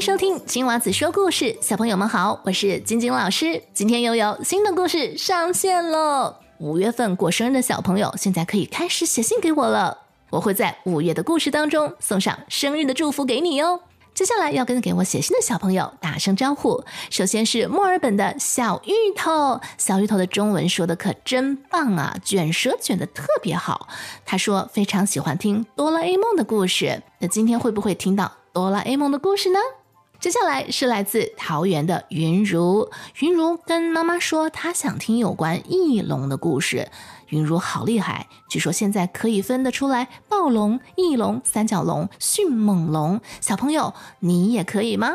收听金娃子说故事，小朋友们好，我是晶晶老师。今天又有新的故事上线了。五月份过生日的小朋友，现在可以开始写信给我了。我会在五月的故事当中送上生日的祝福给你哦。接下来要跟给我写信的小朋友打声招呼。首先是墨尔本的小芋头，小芋头的中文说的可真棒啊，卷舌卷的特别好。他说非常喜欢听哆啦 A 梦的故事，那今天会不会听到哆啦 A 梦的故事呢？接下来是来自桃园的云如，云如跟妈妈说，她想听有关翼龙的故事。云如好厉害，据说现在可以分得出来暴龙、翼龙、三角龙、迅猛龙。小朋友，你也可以吗？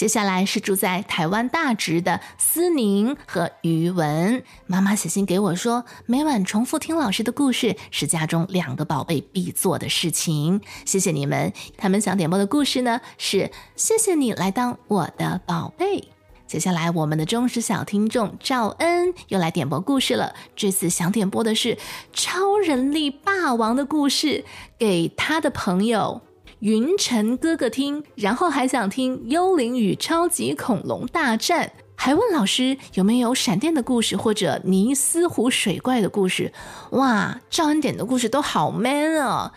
接下来是住在台湾大直的思宁和余文妈妈写信给我说，每晚重复听老师的故事是家中两个宝贝必做的事情。谢谢你们，他们想点播的故事呢是谢谢你来当我的宝贝。接下来，我们的忠实小听众赵恩又来点播故事了。这次想点播的是超人力霸王的故事，给他的朋友云晨哥哥听，然后还想听幽灵与超级恐龙大战，还问老师有没有闪电的故事或者尼斯湖水怪的故事。哇，赵恩典的故事都好 man 哦！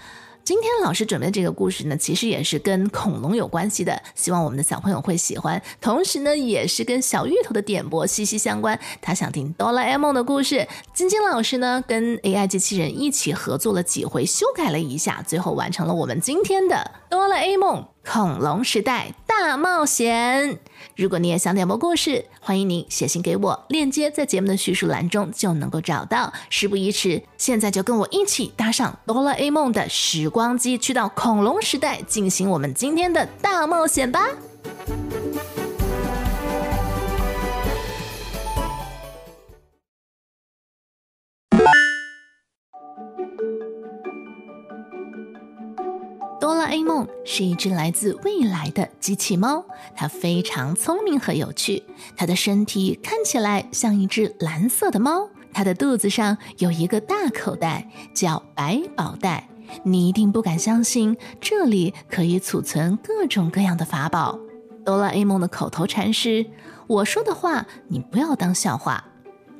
今天老师准备这个故事呢，其实也是跟恐龙有关系的，希望我们的小朋友会喜欢。同时呢，也是跟小芋头的点播息息相关。他想听哆啦 A 梦的故事，晶晶老师呢跟 AI 机器人一起合作了几回，修改了一下，最后完成了我们今天的哆啦 A 梦。恐龙时代大冒险！如果你也想点播故事，欢迎你写信给我，链接在节目的叙述栏中就能够找到。事不宜迟，现在就跟我一起搭上哆啦 A 梦的时光机，去到恐龙时代进行我们今天的大冒险吧！哆啦 A 梦是一只来自未来的机器猫，它非常聪明和有趣。它的身体看起来像一只蓝色的猫，它的肚子上有一个大口袋，叫百宝袋。你一定不敢相信，这里可以储存各种各样的法宝。哆啦 A 梦的口头禅是：“我说的话，你不要当笑话。”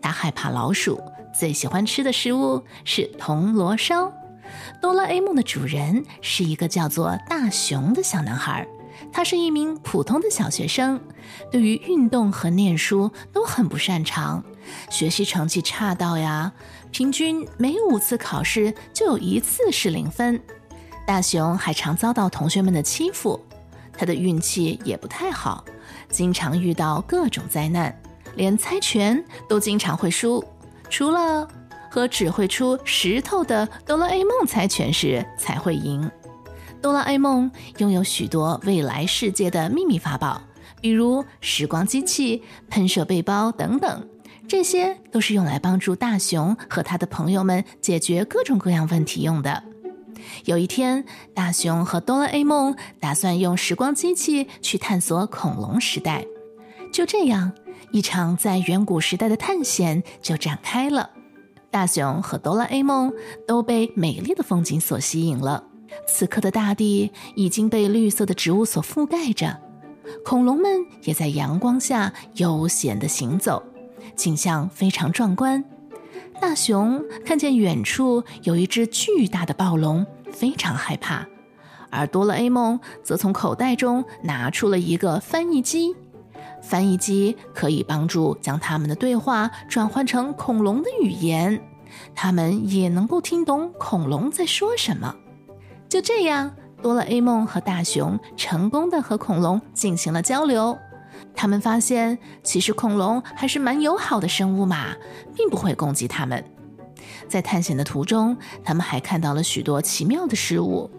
他害怕老鼠，最喜欢吃的食物是铜锣烧。哆啦 A 梦的主人是一个叫做大雄的小男孩，他是一名普通的小学生，对于运动和念书都很不擅长，学习成绩差到呀，平均每五次考试就有一次是零分。大雄还常遭到同学们的欺负，他的运气也不太好，经常遇到各种灾难，连猜拳都经常会输，除了。和只会出石头的哆啦 A 梦猜拳时才会赢。哆啦 A 梦拥有许多未来世界的秘密法宝，比如时光机器、喷射背包等等，这些都是用来帮助大雄和他的朋友们解决各种各样问题用的。有一天，大雄和哆啦 A 梦打算用时光机器去探索恐龙时代，就这样，一场在远古时代的探险就展开了。大雄和哆啦 A 梦都被美丽的风景所吸引了。此刻的大地已经被绿色的植物所覆盖着，恐龙们也在阳光下悠闲地行走，景象非常壮观。大雄看见远处有一只巨大的暴龙，非常害怕，而哆啦 A 梦则从口袋中拿出了一个翻译机。翻译机可以帮助将他们的对话转换成恐龙的语言，他们也能够听懂恐龙在说什么。就这样，哆啦 A 梦和大雄成功的和恐龙进行了交流。他们发现，其实恐龙还是蛮友好的生物嘛，并不会攻击他们。在探险的途中，他们还看到了许多奇妙的事物，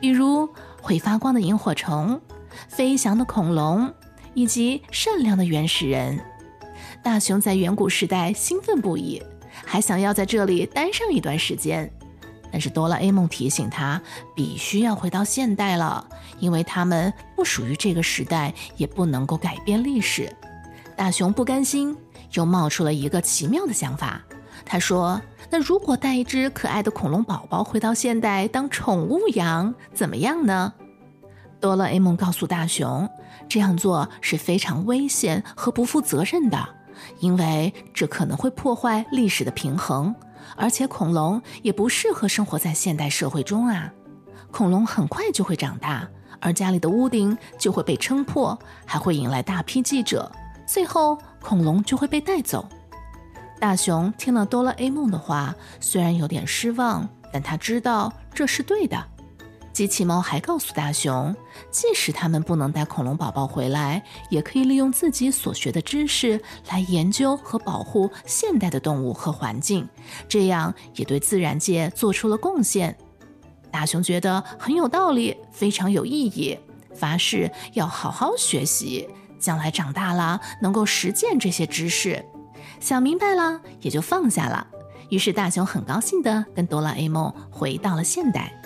比如会发光的萤火虫、飞翔的恐龙。以及善良的原始人，大雄在远古时代兴奋不已，还想要在这里待上一段时间。但是哆啦 A 梦提醒他，必须要回到现代了，因为他们不属于这个时代，也不能够改变历史。大雄不甘心，又冒出了一个奇妙的想法。他说：“那如果带一只可爱的恐龙宝宝回到现代当宠物养，怎么样呢？”哆啦 A 梦告诉大雄。这样做是非常危险和不负责任的，因为这可能会破坏历史的平衡，而且恐龙也不适合生活在现代社会中啊。恐龙很快就会长大，而家里的屋顶就会被撑破，还会引来大批记者，最后恐龙就会被带走。大雄听了哆啦 A 梦的话，虽然有点失望，但他知道这是对的。机器猫还告诉大熊，即使他们不能带恐龙宝宝回来，也可以利用自己所学的知识来研究和保护现代的动物和环境，这样也对自然界做出了贡献。大熊觉得很有道理，非常有意义，发誓要好好学习，将来长大了能够实践这些知识。想明白了，也就放下了。于是大熊很高兴地跟哆啦 A 梦回到了现代。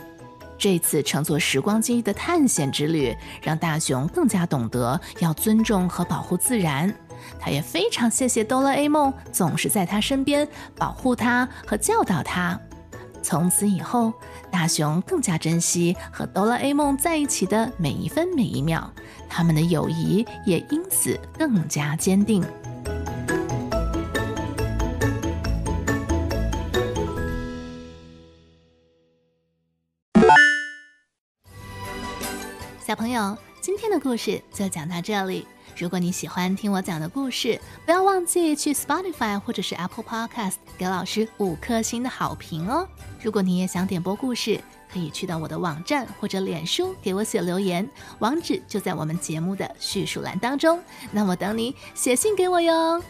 这次乘坐时光机的探险之旅，让大熊更加懂得要尊重和保护自然。他也非常谢谢哆啦 A 梦总是在他身边保护他和教导他。从此以后，大熊更加珍惜和哆啦 A 梦在一起的每一分每一秒，他们的友谊也因此更加坚定。小朋友，今天的故事就讲到这里。如果你喜欢听我讲的故事，不要忘记去 Spotify 或者是 Apple Podcast 给老师五颗星的好评哦。如果你也想点播故事，可以去到我的网站或者脸书给我写留言，网址就在我们节目的叙述栏当中。那我等你写信给我哟。